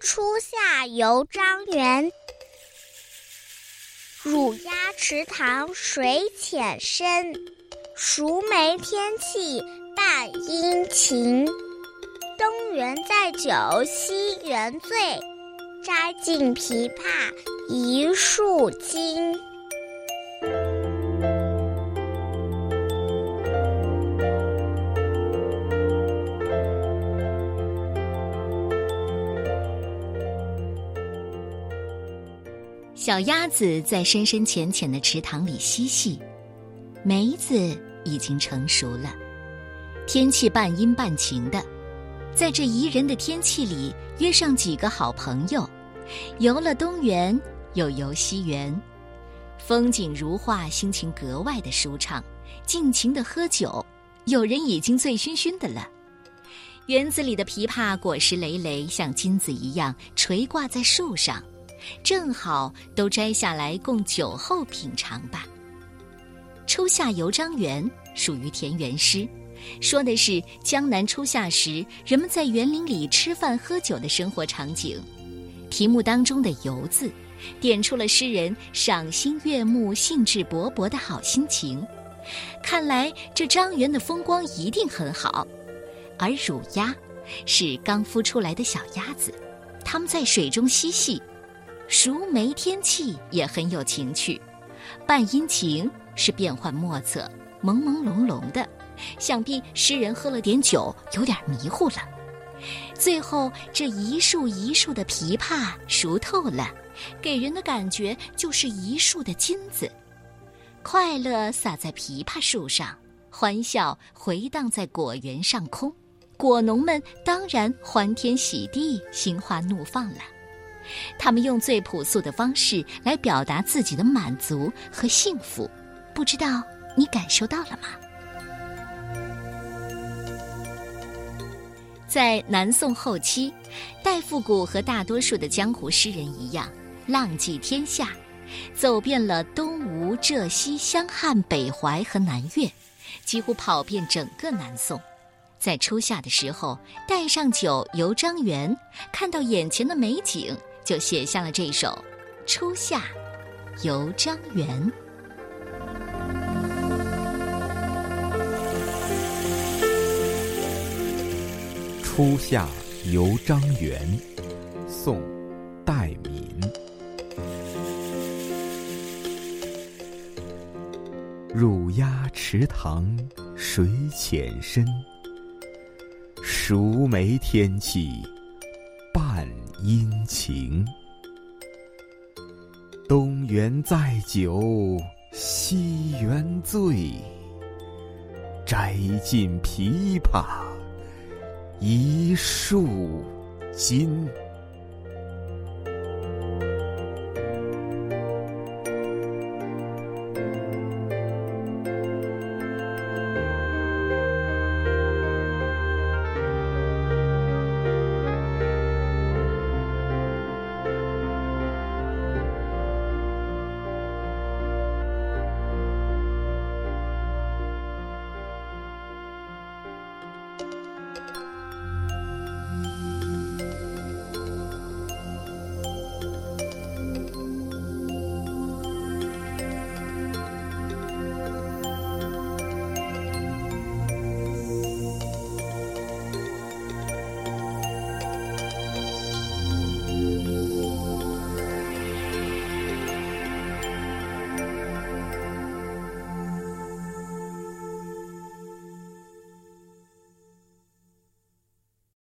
初夏游张园，乳鸭池塘水浅深，熟梅天气半阴晴。东园载酒西园醉，摘尽枇杷一树金。小鸭子在深深浅浅的池塘里嬉戏，梅子已经成熟了，天气半阴半晴的，在这宜人的天气里，约上几个好朋友，游了东园，又游西园，风景如画，心情格外的舒畅，尽情的喝酒，有人已经醉醺醺的了。园子里的枇杷果实累累，像金子一样垂挂在树上。正好都摘下来供酒后品尝吧。初夏游张园属于田园诗，说的是江南初夏时人们在园林里吃饭喝酒的生活场景。题目当中的“游”字，点出了诗人赏心悦目、兴致勃勃的好心情。看来这张园的风光一定很好。而乳鸭，是刚孵出来的小鸭子，它们在水中嬉戏。熟梅天气也很有情趣，半阴晴是变幻莫测、朦朦胧胧的，想必诗人喝了点酒，有点迷糊了。最后这一树一树的枇杷熟透了，给人的感觉就是一树的金子，快乐洒在枇杷树上，欢笑回荡在果园上空，果农们当然欢天喜地、心花怒放了。他们用最朴素的方式来表达自己的满足和幸福，不知道你感受到了吗？在南宋后期，戴复古和大多数的江湖诗人一样，浪迹天下，走遍了东吴、浙西、湘汉、北淮和南越，几乎跑遍整个南宋。在初夏的时候，带上酒游张园，看到眼前的美景。就写下了这首《初夏游张园》。《初夏游张园》，宋·戴敏。乳鸦池塘水浅深，熟梅天气。殷勤，东园载酒西园醉。摘尽枇杷一树金。